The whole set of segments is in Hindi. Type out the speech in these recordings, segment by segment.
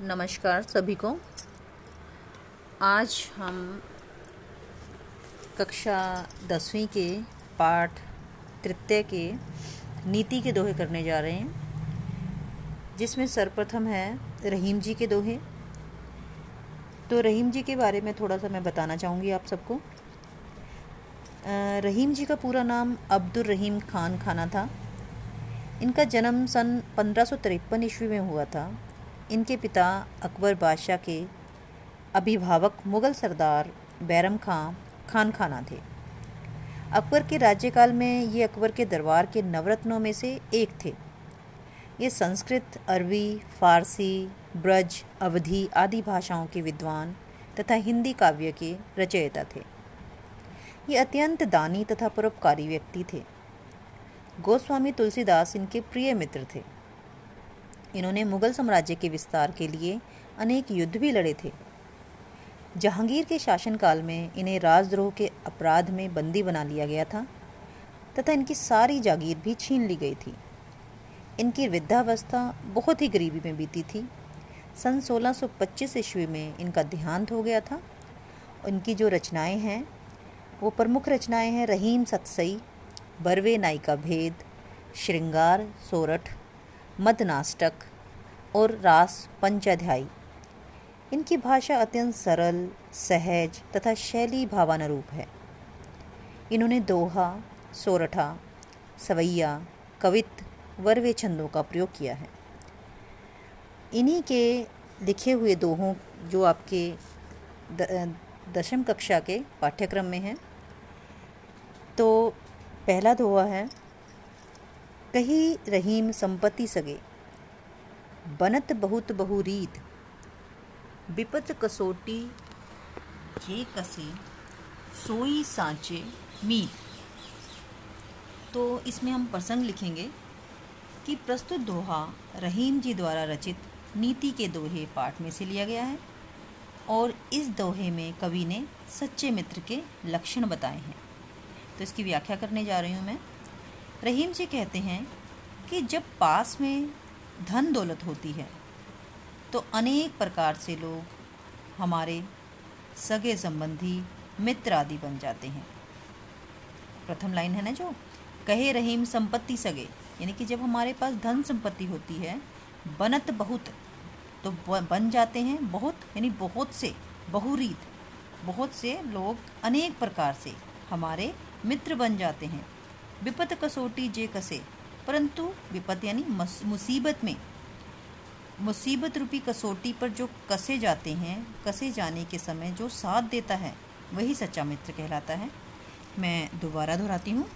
नमस्कार सभी को। आज हम कक्षा दसवीं के पाठ तृतीय के नीति के दोहे करने जा रहे हैं, जिसमें सर्वप्रथम है रहीम जी के दोहे। तो रहीम जी के बारे में थोड़ा सा मैं बताना चाहूँगी आप सबको। रहीम जी का पूरा नाम अब्दुल रहीम खान खाना था। इनका जन्म सन पंद्रह ईस्वी में हुआ था। इनके पिता अकबर बादशाह के अभिभावक मुग़ल सरदार बैरम खां खान खाना थे। अकबर के राज्यकाल में ये अकबर के दरबार के नवरत्नों में से एक थे। ये संस्कृत, अरबी, फारसी, ब्रज, अवधि आदि भाषाओं के विद्वान तथा हिंदी काव्य के रचयिता थे। ये अत्यंत दानी तथा परोपकारी व्यक्ति थे। गोस्वामी तुलसीदास इनके प्रिय मित्र थे। इन्होंने मुगल साम्राज्य के विस्तार के लिए अनेक युद्ध भी लड़े थे। जहांगीर के शासनकाल में इन्हें राजद्रोह के अपराध में बंदी बना लिया गया था, तथा इनकी सारी जागीर भी छीन ली गई थी। इनकी वृद्धावस्था बहुत ही गरीबी में बीती थी। सन 1625 ईस्वी में इनका देहांत हो गया था। इनकी जो रचनाएँ हैं, वो प्रमुख रचनाएँ हैं रहीम सतसई, बरवे नाई का भेद, श्रृंगार, सोरठ मदनाष्टक और रास पंचाध्यायी। इनकी भाषा अत्यंत सरल, सहज तथा शैली भावानुरूप है। इन्होंने दोहा, सोरठा, सवैया, कवित, वर्वे छंदों का प्रयोग किया है। इन्हीं के लिखे हुए दोहों जो आपके दशम कक्षा के पाठ्यक्रम में हैं तो पहला दोहा है कही रहीम संपत्ति सगे। बनत बहुत बहुरीत विपत कसोटी, जे कसे, सोई सांचे, मीत। तो इसमें हम प्रसंग लिखेंगे कि प्रस्तुत दोहा रहीम जी द्वारा रचित नीति के दोहे पाठ में से लिया गया है और इस दोहे में कवि ने सच्चे मित्र के लक्षण बताए हैं। तो इसकी व्याख्या करने जा रही हूँ मैं। रहीम जी कहते हैं कि जब पास में धन दौलत होती है तो अनेक प्रकार से लोग हमारे सगे संबंधी मित्र आदि बन जाते हैं। प्रथम लाइन है ना जो, कहे रहीम संपत्ति सगे, यानी कि जब हमारे पास धन संपत्ति होती है, बनत बहुत तो बन जाते हैं बहुत, यानी बहुत से, बहुरीत, बहुत से लोग अनेक प्रकार से हमारे मित्र बन जाते हैं। विपत कसोटी जे कसे? परंतु विपत यानी मुसीबत में। मुसीबत रूपी कसोटी पर जो कसे जाते हैं, कसे जाने के समय जो साथ देता है, वही सच्चा मित्र कहलाता है। मैं दोबारा दोहराती हूँ।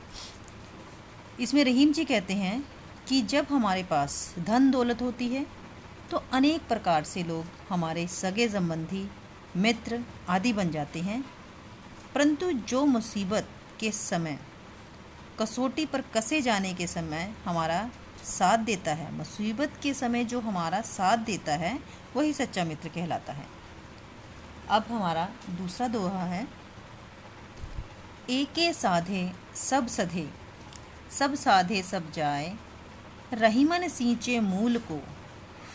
इसमें रहीम जी कहते हैं कि जब हमारे पास धन दौलत होती है तो अनेक प्रकार से लोग हमारे सगे संबंधी, मित्र आदि बन जाते हैं। परंतु जो मुसीबत के समय कसौटी पर कसे जाने के समय हमारा साथ देता है। मुसीबत के समय जो हमारा साथ देता है, वही सच्चा मित्र कहलाता है। अब हमारा दूसरा दोहा है, एके साधे, सब सधे, सब साधे सब जाए, रहीमन सींचे मूल को,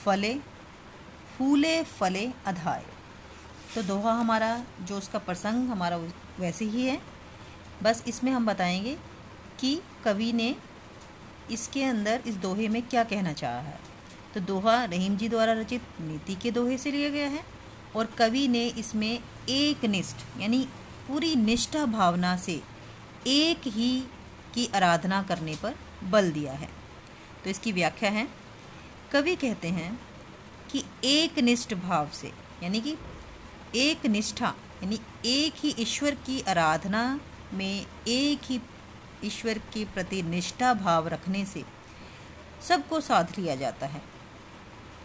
फले, फूले फले अधाए। तो दोहा हमारा, जो उसका प्रसंग हमारा वैसे ही है। बस इसमें हम बताएँगे कि कवि ने इसके अंदर, इस दोहे में क्या कहना चाहा है? तो दोहा रहीम जी द्वारा रचित, नीति के दोहे से लिया गया है और कवि ने इसमें एक निष्ठ, यानी पूरी निष्ठा भावना से एक ही की आराधना करने पर बल दिया है। तो इसकी व्याख्या है। कवि कहते हैं कि एक निष्ठ भाव से, यानी कि एक निष्ठा, यानी एक ही ईश्वर की आराधना में एक ही ईश्वर के प्रति निष्ठा भाव रखने से सबको साध लिया जाता है।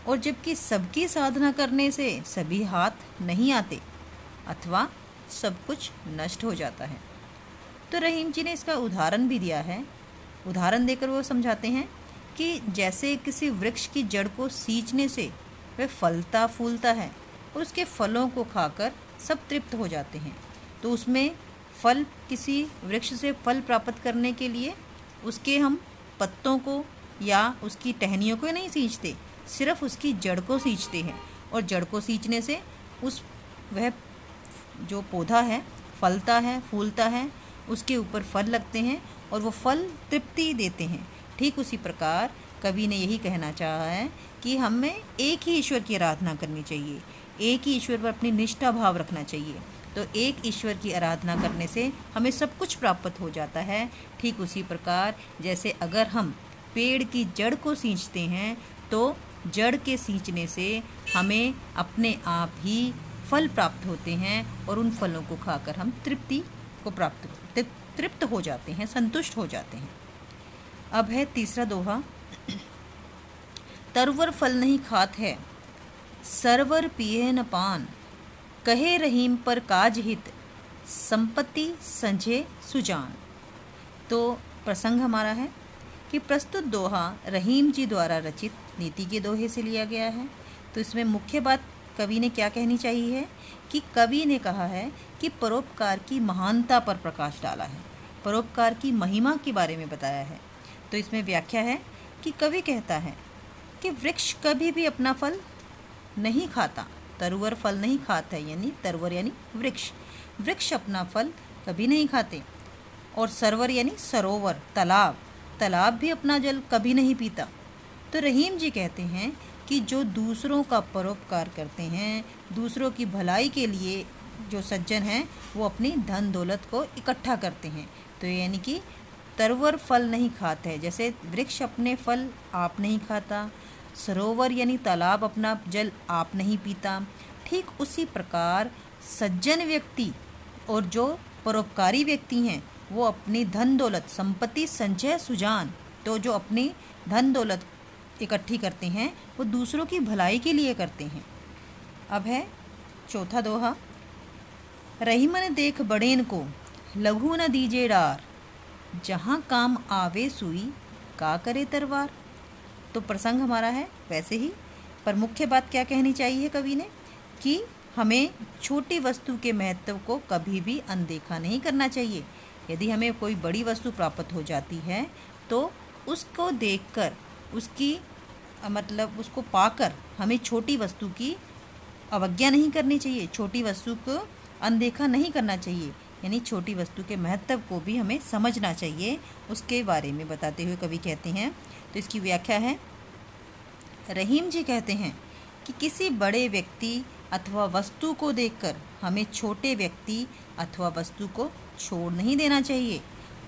और जबकि सबकी साधना करने से सभी हाथ नहीं आते, अथवा सब कुछ नष्ट हो जाता है। तो रहीम जी ने इसका उदाहरण भी दिया है। उदाहरण देकर वो समझाते हैं कि जैसे किसी वृक्ष की जड़ को सींचने से वह फलता फूलता है और उसके फलों को खाकर सब तृप्त हो जाते हैं। तो उसमें फल किसी वृक्ष से फल प्राप्त करने के लिए उसके हम पत्तों को या उसकी टहनियों को नहीं सींचते, सिर्फ़ उसकी जड़ को सींचते हैं। और जड़ को सींचने से उस वह जो पौधा है, फलता है, फूलता है, उसके ऊपर फल लगते हैं और वो फल तृप्ति देते हैं। ठीक उसी प्रकार कवि ने यही कहना चाहा है कि हमें एक ही ईश्वर की आराधना करनी चाहिए। एक ही ईश्वर पर अपनी निष्ठा भाव रखना चाहिए। तो एक ईश्वर की आराधना करने से हमें सब कुछ प्राप्त हो जाता है। ठीक उसी प्रकार, जैसे अगर हम पेड़ की जड़ को सींचते हैं तो जड़ के सींचने से हमें अपने आप ही फल प्राप्त होते हैं और उन फलों को खाकर हम तृप्ति को प्राप्त तृप्त हो जाते हैं, संतुष्ट हो जाते हैं। अब है तीसरा दोहा। तरवर फल नहीं खात है, सरवर पिए न पान। कहे रहीम पर काज हित, संपत्ति संजय सुजान। तो प्रसंग हमारा है कि प्रस्तुत दोहा रहीम जी द्वारा रचित नीति के दोहे से लिया गया है। तो इसमें मुख्य बात कवि ने क्या कहनी चाहिए है कि कवि ने कहा है कि परोपकार की महानता पर प्रकाश डाला है। परोपकार की महिमा के बारे में बताया है। तो इसमें व्याख्या है कि कवि कहता है कि वृक्ष कभी भी अपना फल नहीं खाता। तरुवर फल नहीं खाता है यानी तरवर यानी वृक्ष। वृक्ष अपना फल कभी नहीं खाते। और सरवर यानी सरोवर, तालाब। तालाब भी अपना जल कभी नहीं पीता। तो रहीम जी कहते हैं कि जो दूसरों का परोपकार करते हैं, दूसरों की भलाई के लिए जो सज्जन हैं, वो अपनी धन दौलत को इकट्ठा करते हैं। तो यानी कि तरवर फल नहीं खाते हैं। जैसे वृक्ष अपने फल आप नहीं खाता सरोवर यानी तालाब अपना जल आप नहीं पीता। ठीक उसी प्रकार सज्जन व्यक्ति और जो परोपकारी व्यक्ति हैं, वो अपनी धन दौलत, संपत्ति, संचय, सुजान तो जो अपनी धन दौलत इकट्ठी करते हैं, वो दूसरों की भलाई के लिए करते हैं। अब है चौथा दोहा। रहीमन देख बड़ेन को, लघु न दीजे डार। जहाँ काम आवे सुई का करे तरवार। तो प्रसंग हमारा है, वैसे ही। पर मुख्य बात क्या कहनी चाहिए कवि ने? कि हमें छोटी वस्तु के महत्व को कभी भी अनदेखा नहीं करना चाहिए। यदि हमें कोई बड़ी वस्तु प्राप्त हो जाती है तो उसको देखकर, उसकी मतलब उसको पाकर हमें छोटी वस्तु की अवज्ञा नहीं करनी चाहिए। छोटी वस्तु को अनदेखा नहीं करना चाहिए। यानी छोटी वस्तु के महत्व को भी हमें समझना चाहिए। उसके बारे में बताते हुए कवि कहते हैं तो इसकी व्याख्या है। रहीम जी कहते हैं कि किसी बड़े व्यक्ति अथवा वस्तु को देखकर हमें छोटे व्यक्ति अथवा वस्तु को छोड़ नहीं देना चाहिए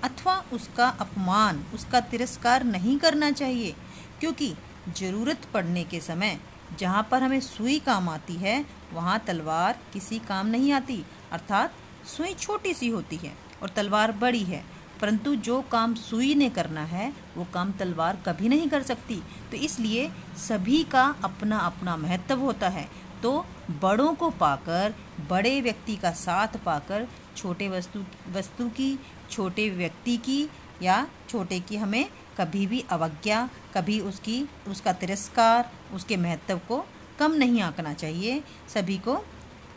अथवा उसका अपमान, उसका तिरस्कार नहीं करना चाहिए, क्योंकि ज़रूरत पड़ने के समय जहाँ पर हमें सुई काम आती है, वहाँ तलवार किसी काम नहीं आती, अर्थात सुई छोटी सी होती है और तलवार बड़ी है। परंतु जो काम सुई ने करना है, वो काम तलवार कभी नहीं कर सकती। तो इसलिए सभी का अपना अपना महत्व होता है। तो बड़ों को पाकर, बड़े व्यक्ति का साथ पाकर, छोटे वस्तु वस्तु की, छोटे व्यक्ति की या छोटे की हमें कभी भी अवज्ञा, कभी उसकी, उसका तिरस्कार, उसके महत्व को कम नहीं आंकना चाहिए सभी को।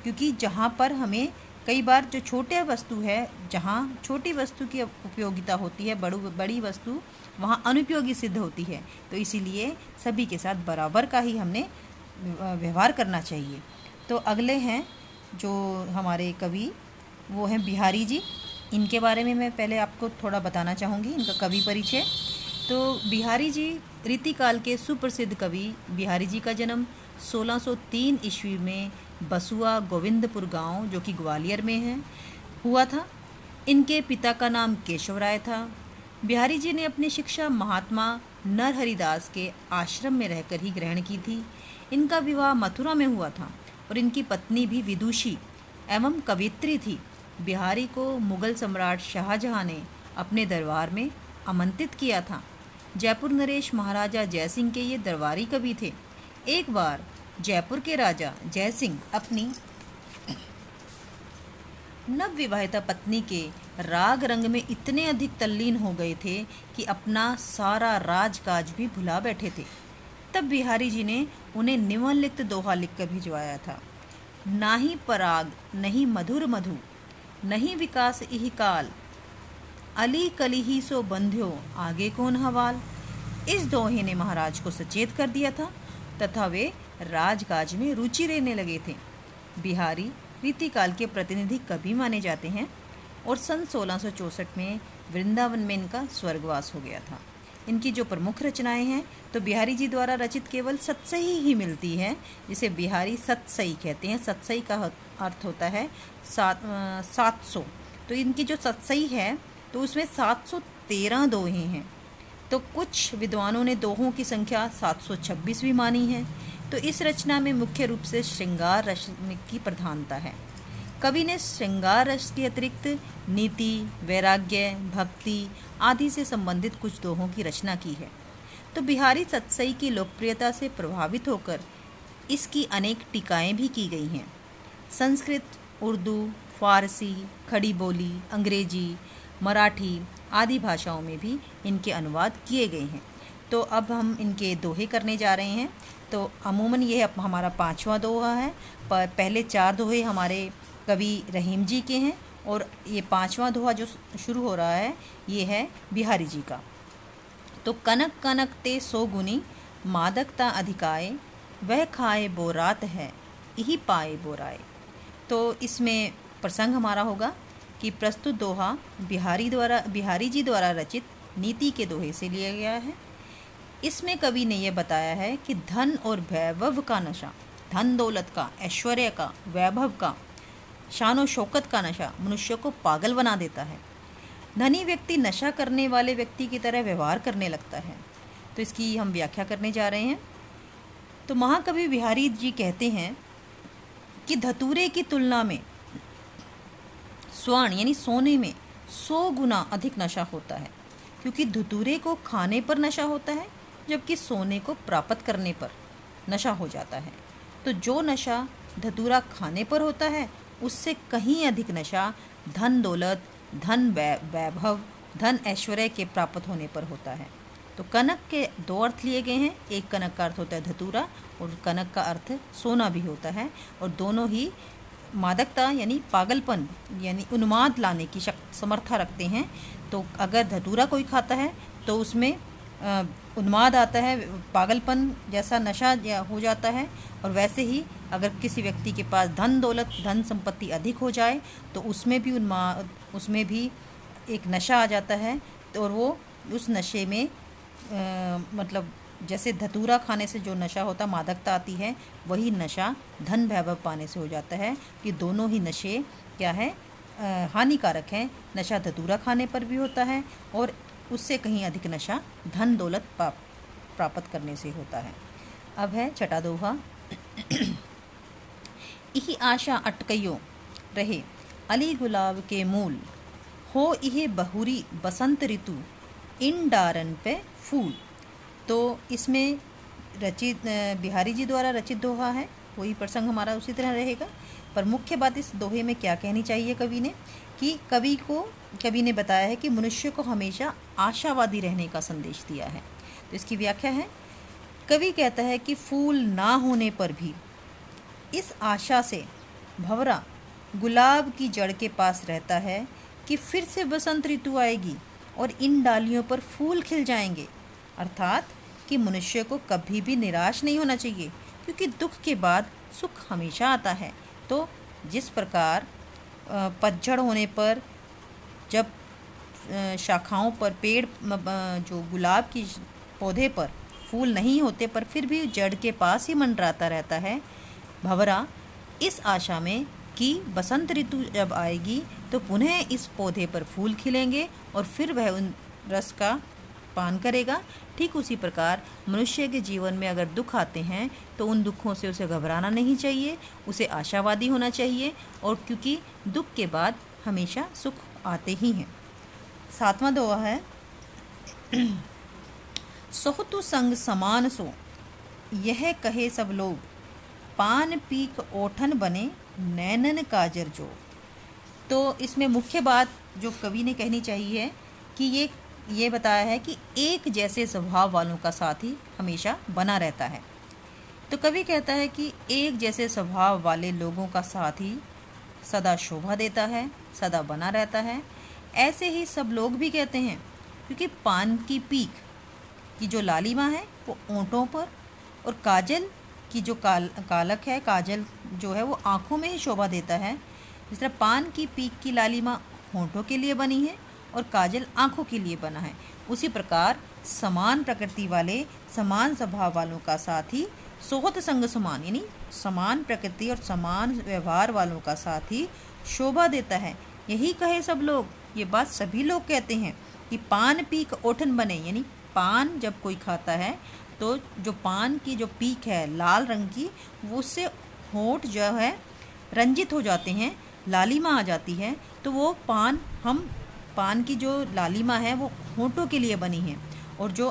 क्योंकि जहाँ पर हमें कई बार जो छोटे वस्तु है, जहाँ छोटी वस्तु की उपयोगिता होती है, बड़ू, बड़ी वस्तु वहाँ अनुपयोगी सिद्ध होती है। तो इसीलिए सभी के साथ बराबर का ही हमने व्यवहार करना चाहिए। तो अगले हैं जो हमारे कवि, वो हैं बिहारी जी। इनके बारे में मैं पहले आपको थोड़ा बताना चाहूँगी, इनका कवि परिचय। तो बिहारी जी, रीतिकाल के सुप्रसिद्ध कवि बिहारी जी का जन्म 1603 ईस्वी में बसुआ गोविंदपुर गाँव, जो कि ग्वालियर में है, हुआ था। इनके पिता का नाम केशव राय था। बिहारी जी ने अपनी शिक्षा महात्मा नरहरिदास के आश्रम में रहकर ही ग्रहण की थी। इनका विवाह मथुरा में हुआ था और इनकी पत्नी भी विदुषी एवं कवित्री थी। बिहारी को मुगल सम्राट शाहजहां ने अपने दरबार में आमंत्रित किया था। जयपुर नरेश महाराजा जयसिंह के ये दरबारी कवि थे। एक बार जयपुर के राजा जय सिंह अपनी नव विवाहिता पत्नी के राग रंग में इतने अधिक तल्लीन हो गए थे कि अपना सारा राजकाज भी भुला बैठे थे। तब बिहारी जी ने उन्हें निम्नलिखित दोहा लिखकर भिजवाया था। ना ही पराग नहीं मधुर मधु नहीं विकास इही काल। अली कली ही सो बंध्यो, आगे कौन हवाल? इस दोहे ने महाराज को सचेत कर दिया था, तथा वे राजकाज में रुचि रहने लगे थे। बिहारी रीतिकाल के प्रतिनिधि कवि माने जाते हैं और सन सोलह में वृंदावन में इनका स्वर्गवास हो गया था। इनकी जो प्रमुख रचनाएँ हैं तो बिहारी जी द्वारा रचित केवल सत्सई ही मिलती है, जिसे बिहारी सत्सई कहते हैं। सत्सई का अर्थ होता है सात सात सौ। तो इनकी जो सत्सई है तो उसमें सात सौ तेरह दोहे हैं। तो कुछ विद्वानों ने दोहों की संख्या सात सौ छब्बीस भी मानी है। तो इस रचना में मुख्य रूप से श्रृंगार रस की प्रधानता है। कवि ने श्रृंगार रस के अतिरिक्त नीति, वैराग्य, भक्ति आदि से संबंधित कुछ दोहों की रचना की है। तो बिहारी सत्सई की लोकप्रियता से प्रभावित होकर इसकी अनेक टीकाएँ भी की गई हैं। संस्कृत, उर्दू, फारसी, खड़ी बोली, अंग्रेज़ी, मराठी आदि भाषाओं में भी इनके अनुवाद किए गए हैं। तो अब हम इनके दोहे करने जा रहे हैं। तो अमूमन ये हमारा पांचवा दोहा है। पर पहले चार दोहे हमारे कवि रहीम जी के हैं और ये पांचवा दोहा जो शुरू हो रहा है, ये है बिहारी जी का। तो कनक कनक ते सो गुनी मादकता अधिकाए, वह खाए बोरात है यही पाए बोराए तो इसमें प्रसंग हमारा होगा। कि प्रस्तुत दोहा बिहारी द्वारा, बिहारी जी द्वारा रचित नीति के दोहे से लिया गया है। इसमें कवि ने यह बताया है कि धन और वैभव का नशा, धन दौलत का, ऐश्वर्य का, वैभव का, शान और शौकत का नशा मनुष्य को पागल बना देता है। धनी व्यक्ति नशा करने वाले व्यक्ति की तरह व्यवहार करने लगता है। तो इसकी हम व्याख्या करने जा रहे हैं। तो महाकवि बिहारी जी कहते हैं कि धतूरे की तुलना में स्वर्ण यानी सोने में सौ गुना अधिक नशा होता है, क्योंकि धतूरे को खाने पर नशा होता है, जबकि सोने को प्राप्त करने पर नशा हो जाता है। तो जो नशा धतूरा खाने पर होता है, उससे कहीं अधिक नशा धन दौलत, धन वैभव, धन ऐश्वर्य के प्राप्त होने पर होता है। तो कनक के दो अर्थ लिए गए हैं। एक कनक का अर्थ होता है धतूरा, और कनक का अर्थ सोना भी होता है, और दोनों ही मादकता यानी पागलपन यानी उन्माद लाने की समर्था रखते हैं। तो अगर धतूरा कोई खाता है तो उसमें उन्माद आता है पागलपन जैसा नशा हो जाता है। और वैसे ही अगर किसी व्यक्ति के पास धन दौलत धन संपत्ति अधिक हो जाए तो उसमें भी उन्माद उसमें भी एक नशा आ जाता है। तो और वो उस नशे में आ, मतलब जैसे धतूरा खाने से जो नशा होता, मादकता आती है, वही नशा धन वैभव पाने से हो जाता है। कि दोनों ही नशे क्या है? हानिकारक हैं। नशा धतूरा खाने पर भी होता है और उससे कहीं अधिक नशा धन दौलत प्राप्त करने से होता है। अब है छठा दोहा। यही आशा अटकयो रहे, अली गुलाब के मूल। हो यह बहुरी बसंत ऋतु, इन डारन पे फूल। तो इसमें रचित बिहारी जी द्वारा रचित दोहा है, वही प्रसंग हमारा उसी तरह रहेगा। पर मुख्य बात इस दोहे में क्या कहनी चाहिए कवि ने? कि कवि को, कवि ने बताया है कि मनुष्य को हमेशा आशावादी रहने का संदेश दिया है। तो इसकी व्याख्या है, कवि कहता है कि फूल ना होने पर भी इस आशा से भवरा गुलाब की जड़ के पास रहता है कि फिर से बसंत ऋतु आएगी और इन डालियों पर फूल खिल जाएँगे। अर्थात कि मनुष्य को कभी भी निराश नहीं होना चाहिए, क्योंकि दुख के बाद सुख हमेशा आता है। तो जिस प्रकार पतझड़ होने पर, जब शाखाओं पर, पेड़ जो गुलाब की पौधे पर फूल नहीं होते, पर फिर भी जड़ के पास ही मंडराता रहता है, भवरा, इस आशा में कि बसंत ऋतु जब आएगी तो पुनः इस पौधे पर फूल खिलेंगे और फिर वह उन रस का पान करेगा। ठीक उसी प्रकार मनुष्य के जीवन में अगर दुख आते हैं तो उन दुखों से उसे घबराना नहीं चाहिए, उसे आशावादी होना चाहिए और क्योंकि दुख के बाद हमेशा सुख आते ही हैं। सातवां दुआ है, सोहतु संग समान सो। यह कहे सब लोग, पान पीक ओठन बने, नैनन काजर जो। तो इसमें मुख्य बात जो कवि ने कहनी चाहिए कि ये ये बताया है कि एक जैसे स्वभाव वालों का साथी हमेशा बना रहता है। तो कवि कहता है कि एक जैसे स्वभाव वाले लोगों का साथी सदा शोभा देता है, सदा बना रहता है। ऐसे ही सब लोग भी कहते हैं, क्योंकि पान की पीक की जो लालिमा है, वो ओंठों पर और काजल की जो काल, कालक है, काजल जो है, वो आँखों में ही शोभा देता है। जिस तरह पान की पीक की लालिमा होठों के लिए बनी है और काजल आँखों के लिए बना है। उसी प्रकार समान प्रकृति वाले, समान स्वभाव वालों का साथ ही सोहत संग समान, यानी समान प्रकृति और समान व्यवहार वालों का साथ ही शोभा देता है। यही कहे सब लोग। ये बात सभी लोग कहते हैं कि पान पीक ओठन बने, यानी पान जब कोई खाता है तो जो पान की जो पीक है लाल रंग की, वो उससे होठ जो है रंजित हो जाते हैं, लालिमा आ जाती है तो वो पान हम पान की जो लालिमा है, वो होठों के लिए बनी है और जो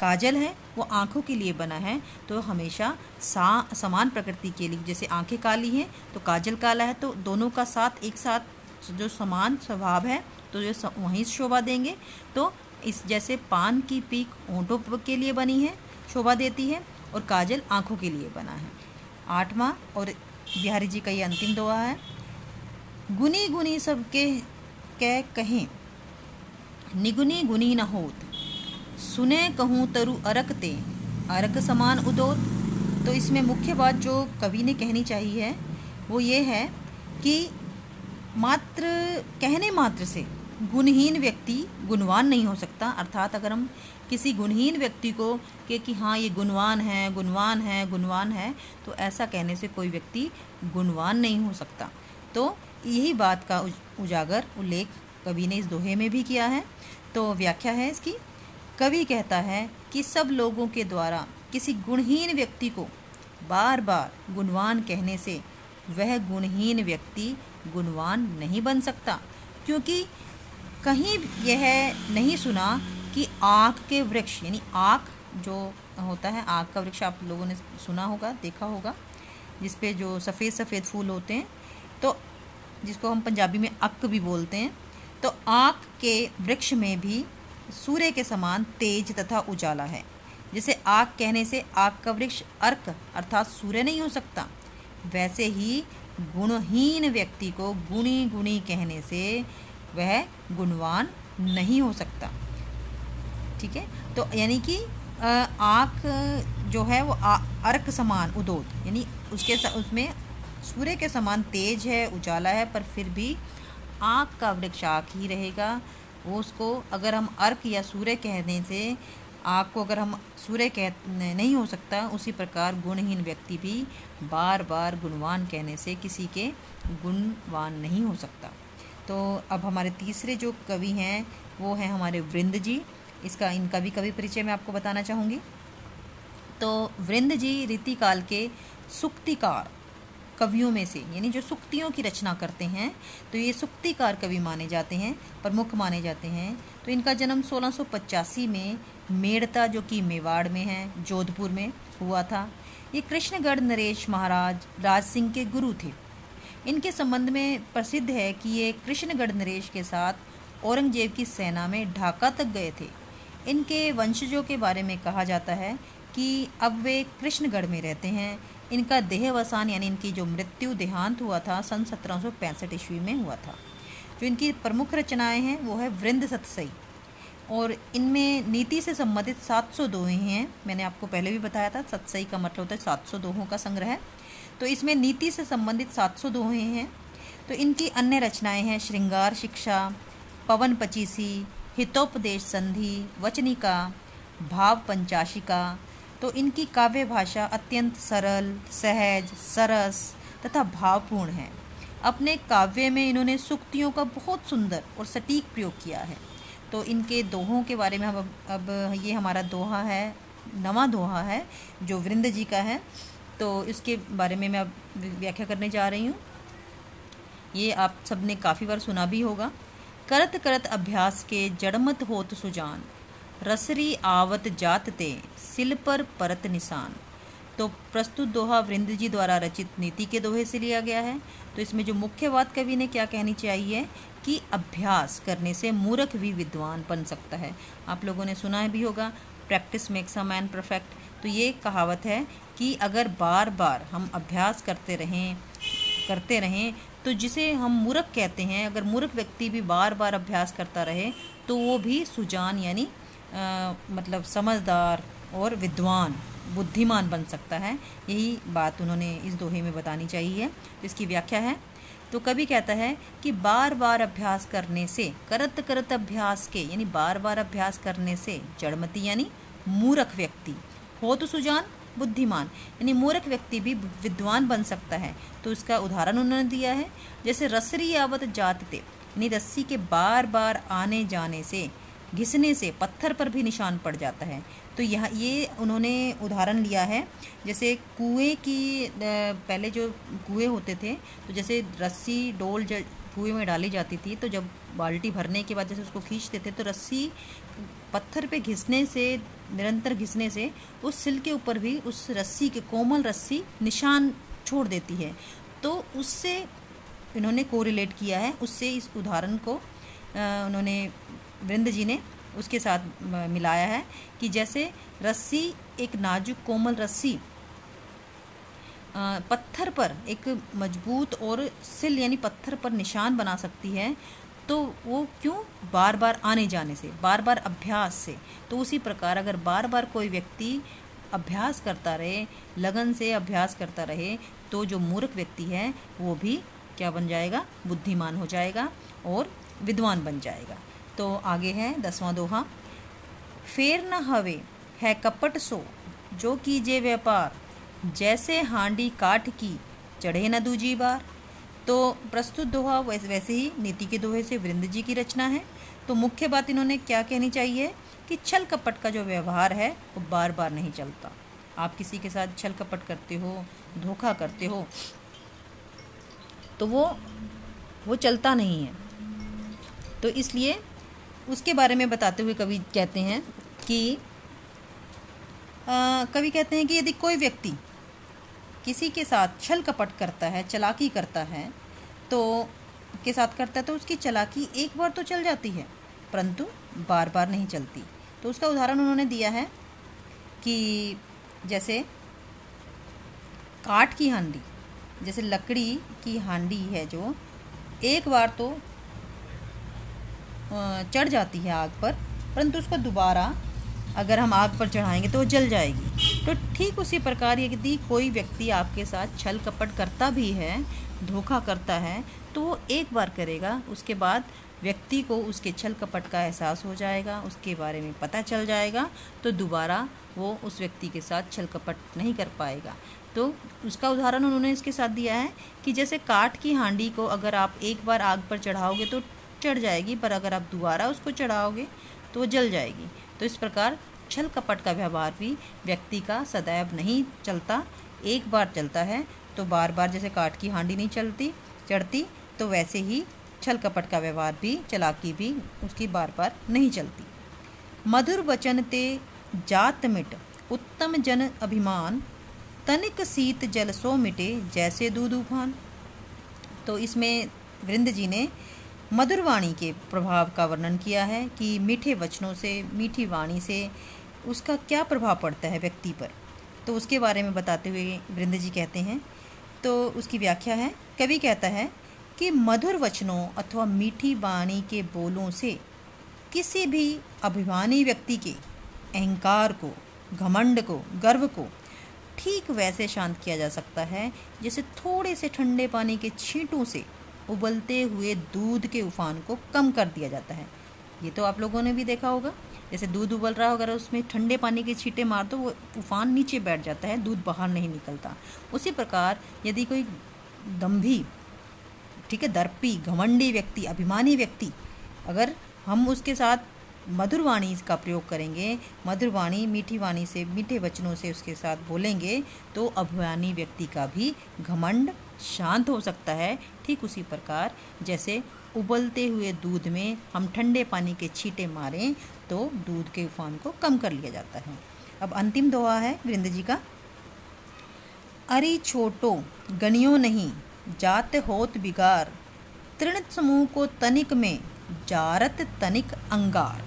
काजल है, वो आँखों के लिए बना है। तो हमेशा सा, समान प्रकृति के लिए, जैसे आँखें काली हैं तो काजल काला है तो दोनों का साथ, एक साथ जो समान स्वभाव है तो जो वहीं शोभा देंगे। तो इस जैसे पान की पीक ऊँटों के लिए बनी है, शोभा देती है और काजल आँखों के लिए बना है। आठवां और बिहारी जी का ये अंतिम दुआ है, गुनी गुनी सबके कह कहें निगुनी गुनी न होत। सुने कहूँ तरु अरक ते, अरक समान उदोत। तो इसमें मुख्य बात जो कवि ने कहनी चाहिए है वो ये है कि मात्र, कहने मात्र से गुणहीन व्यक्ति गुणवान नहीं हो सकता। अर्थात अगर हम किसी गुणहीन व्यक्ति को के कि हाँ ये गुणवान है गुणवान है गुणवान है तो ऐसा कहने से कोई व्यक्ति गुणवान नहीं हो सकता। तो यही बात का उजागर, उल्लेख कवि ने इस दोहे में भी किया है। तो व्याख्या है इसकी। कवि कहता है कि सब लोगों के द्वारा किसी गुणहीन व्यक्ति को बार बार गुणवान कहने से वह गुणहीन व्यक्ति गुणवान नहीं बन सकता। क्योंकि कहीं यह नहीं सुना कि आँख के वृक्ष, यानी आँख जो होता है, आँख का वृक्ष आप लोगों ने सुना होगा, देखा होगा जिस पे जो सफ़ेद सफ़ेद फूल होते हैं तो जिसको हम पंजाबी में अक भी बोलते हैं तो आँख के वृक्ष में भी सूर्य के समान तेज तथा उजाला है जैसे आग कहने से आग का वृक्ष अर्क अर्थात सूर्य नहीं हो सकता। वैसे ही गुणहीन व्यक्ति को गुणी गुणी कहने से वह गुणवान नहीं हो सकता। ठीक है? तो यानी कि आँख जो है वो आ, अर्क समान उदोत यानी उसके उसमें सूर्य के समान तेज है उजाला है पर फिर भी आँख का वृक्ष आँख ही रहेगा। वो उसको अगर हम अर्क या सूर्य कहने से आग को अगर हम सूर्य कह नहीं हो सकता, उसी प्रकार गुणहीन व्यक्ति भी बार बार गुणवान कहने से किसी के गुणवान नहीं हो सकता। तो अब हमारे तीसरे जो कवि हैं, वो हैं हमारे वृंद जी। इसका इनका भी कवि परिचय मैं आपको बताना चाहूँगी। तो वृंद जी रीतिकाल के सुक्तिकार कवियों में से, यानी जो सुक्तियों की रचना करते हैं तो ये सुक्तिकार कवि माने जाते हैं, प्रमुख माने जाते हैं। तो इनका जन्म सोलह में मेड़ता, जो कि मेवाड़ में है, जोधपुर में हुआ था। ये कृष्णगढ़ नरेश महाराज राज सिंह के गुरु थे। इनके संबंध में प्रसिद्ध है कि ये कृष्णगढ़ नरेश के साथ औरंगज़ेब की सेना में ढाका तक गए थे। इनके वंशजों के बारे में कहा जाता है कि अब वे कृष्णगढ़ में रहते हैं इनका देहवसान यानी इनकी जो मृत्यु देहांत हुआ था, सन सत्रह सौ पैंसठ ईस्वी में हुआ था। जो इनकी प्रमुख रचनाएँ हैं, वो है वृंद सतसई। और इनमें नीति से संबंधित 700 दोहे हैं मैंने आपको पहले भी बताया था, सतसई का मतलब होता है 700 दोहों का संग्रह। तो इसमें नीति से संबंधित 700 दोहे हैं। तो इनकी अन्य रचनाएँ हैं, श्रृंगार शिक्षा, पवन पचीसी, हितोपदेश संधि, वचनिका, भाव पंचाशिका तो इनकी काव्य भाषा अत्यंत सरल सहज सरस तथा भावपूर्ण है। अपने काव्य में इन्होंने सुक्तियों का बहुत सुंदर और सटीक प्रयोग किया है। तो इनके दोहों के बारे में हम अब, अब ये हमारा दोहा है नवा दोहा है जो वृंद जी का है। तो इसके बारे में मैं अब व्याख्या करने जा रही हूँ। ये आप सबने काफ़ी बार सुना भी होगा। करत करत अभ्यास के जड़मत होत सुजान। रसरी आवत जात ते सिल पर परत निशान। तो प्रस्तुत दोहा वृंद जी द्वारा रचित नीति के दोहे से लिया गया है। तो इसमें जो मुख्य बात कवि ने क्या कहनी चाहिए कि अभ्यास करने से मूर्ख भी विद्वान बन सकता है। आप लोगों ने सुना भी होगा practice makes a man perfect तो ये कहावत है कि अगर बार बार हम अभ्यास करते रहें करते रहें तो जिसे हम मूर्ख कहते हैं, अगर मूर्ख व्यक्ति भी बार बार अभ्यास करता रहे तो वो भी सुजान यानी मतलब समझदार और विद्वान, बुद्धिमान बन सकता है। यही बात उन्होंने इस दोहे में बतानी चाहिए। इसकी व्याख्या है तो कभी कहता है कि बार बार अभ्यास करने से करत करत अभ्यास के, यानी बार बार अभ्यास करने से जड़मती, यानी मूर्ख व्यक्ति, हो तो सुजान, बुद्धिमान, यानी मूर्ख व्यक्ति भी विद्वान बन सकता है। तो उसका उदाहरण उन्होंने दिया है, जैसे रसरी यावत जातते यानी रस्सी के बार बार आने जाने से घिसने से पत्थर पर भी निशान पड़ जाता है। तो यह, ये उन्होंने उदाहरण लिया है। जैसे कुएँ की पहले जो कुएँ होते थे तो जैसे रस्सी, डोल कुएँ में डाली जाती थी तो जब बाल्टी भरने के बाद जैसे उसको खींचते थे तो रस्सी पत्थर पे घिसने से, निरंतर घिसने से, उस सिल के ऊपर भी उस रस्सी के, कोमल रस्सी निशान छोड़ देती है। तो उससे इन्होंने कोरिलेट किया है। उससे इस उदाहरण को उन्होंने वृंद जी ने उसके साथ मिलाया है कि जैसे रस्सी, एक नाजुक कोमल रस्सी पत्थर पर एक मज़बूत और सिल यानी पत्थर पर निशान बना सकती है तो वो क्यों बार बार आने जाने से बार बार अभ्यास से? तो उसी प्रकार अगर बार बार कोई व्यक्ति अभ्यास करता रहे, लगन से अभ्यास करता रहे तो जो मूर्ख व्यक्ति है, वो भी क्या बन जाएगा? बुद्धिमान हो जाएगा और विद्वान बन जाएगा। तो आगे है, दसवां दोहा। फेर न हवे, है कपट सो, जो कीजे व्यापार। जैसे हांडी काठ की, चढ़े न दूजी बार। तो प्रस्तुत दोहा वैसे वैसे ही नीति के दोहे से वृंद जी की रचना है। तो मुख्य बात इन्होंने क्या कहनी चाहिए? कि छल कपट का जो व्यवहार है, वो बार बार नहीं चलता। आप किसी के साथ छल कपट करते हो, धोखा करते हो तो वो वो चलता नहीं है। तो इसलिए उसके बारे में बताते हुए कवि कहते हैं कि कवि कहते हैं कि यदि कोई व्यक्ति किसी के साथ छल कपट करता है, चलाकी करता है तो के साथ करता है तो उसकी चलाकी एक बार तो चल जाती है, परंतु बार बार नहीं चलती। तो उसका उदाहरण उन्होंने दिया है कि जैसे काठ की हांडी, जैसे लकड़ी की हांडी है जो एक बार तो चढ़ जाती है आग पर, परंतु उसको दोबारा अगर हम आग पर चढ़ाएँगे तो वो जल जाएगी। तो ठीक उसी प्रकार यदि कोई व्यक्ति आपके साथ छल कपट करता भी है, धोखा करता है तो वो एक बार करेगा, उसके बाद व्यक्ति को उसके छल कपट का एहसास हो जाएगा, उसके बारे में पता चल जाएगा तो दोबारा वो उस व्यक्ति के साथ छल कपट नहीं कर पाएगा। तो उसका उदाहरण उन्होंने इसके साथ दिया है कि जैसे काठ की हांडी को अगर आप एक बार आग पर चढ़ाओगे तो चढ़ जाएगी, पर अगर आप दोबारा उसको चढ़ाओगे तो वो जल जाएगी। तो इस प्रकार छल कपट का व्यवहार भी व्यक्ति का सदैव नहीं चलता। एक बार चलता है तो बार बार जैसे काठ की हांडी नहीं चलती, चढ़ती तो वैसे ही छल कपट का व्यवहार भी, चलाकी भी उसकी बार बार नहीं चलती। मधुर वचन ते जात मिट, उत्तम जन अभिमान, तनिक सीत जल सो मिटे जैसे दूध उफान। तो इसमें वृंद जी ने मधुर वाणी के प्रभाव का वर्णन किया है कि मीठे वचनों से, मीठी वाणी से उसका क्या प्रभाव पड़ता है व्यक्ति पर? तो उसके बारे में बताते हुए वृंद जी कहते हैं। तो उसकी व्याख्या है। कवि कहता है कि मधुर वचनों अथवा मीठी वाणी के बोलों से किसी भी अभिमानी व्यक्ति के अहंकार को, घमंड को, गर्व को ठीक वैसे शांत किया जा सकता है, जैसे थोड़े से ठंडे पानी के छींटों से उबलते हुए दूध के उफान को कम कर दिया जाता है। ये तो आप लोगों ने भी देखा होगा। जैसे दूध उबल रहा हो अगर उसमें ठंडे पानी के छींटे मार दो, वो उफान नीचे बैठ जाता है, दूध बाहर नहीं निकलता। उसी प्रकार यदि कोई दम्भी, ठीक है, दर्पी, घमंडी व्यक्ति, अभिमानी व्यक्ति, अगर हम उसके साथ मधुर वाणी का प्रयोग करेंगे, मधुर वाणी, मीठी वाणी से, मीठे वचनों से उसके साथ बोलेंगे तो अभिमानी व्यक्ति का भी घमंड शांत हो सकता है ठीक उसी प्रकार। जैसे उबलते हुए दूध में हम ठंडे पानी के छींटे मारें तो दूध के उफान को कम कर लिया जाता है। अब अंतिम दोहा है वृंद जी का। अरे छोटो, गणियों नहीं, जात होत बिगार। तृणित समूह को तनिक में, जारत तनिक अंगार।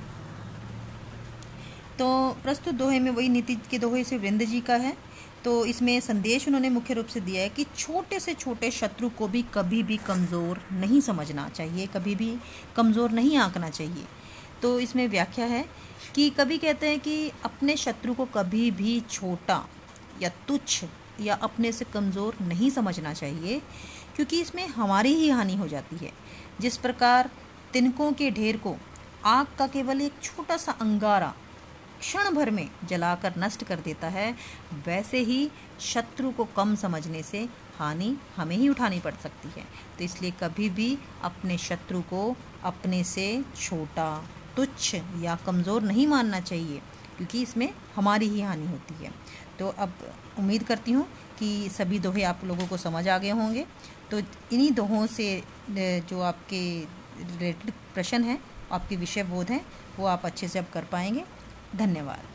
तो प्रस्तुत दोहे में वही नीति के दोहे से वृंद जी का है। तो इसमें संदेश उन्होंने मुख्य रूप से दिया है कि छोटे से छोटे शत्रु को भी कभी भी कमज़ोर नहीं समझना चाहिए, कभी भी कमज़ोर नहीं आंकना चाहिए। तो इसमें व्याख्या है कि कभी कहते हैं कि अपने शत्रु को कभी भी छोटा या तुच्छ या अपने से कमज़ोर नहीं समझना चाहिए, क्योंकि इसमें हमारी ही हानि हो जाती है। जिस प्रकार तिनकों के ढेर को आग का केवल एक छोटा सा अंगारा क्षण भर में जलाकर नष्ट कर देता है, वैसे ही शत्रु को कम समझने से हानि हमें ही उठानी पड़ सकती है। तो इसलिए कभी भी अपने शत्रु को अपने से छोटा, तुच्छ या कमज़ोर नहीं मानना चाहिए, क्योंकि इसमें हमारी ही हानि होती है। तो अब उम्मीद करती हूँ कि सभी दोहे आप लोगों को समझ आ गए होंगे। तो इन्हीं दोहों से जो आपके रिलेटेड प्रश्न हैं, आपके विषय बोध हैं, वो आप अच्छे से अब कर पाएँगे। धन्यवाद।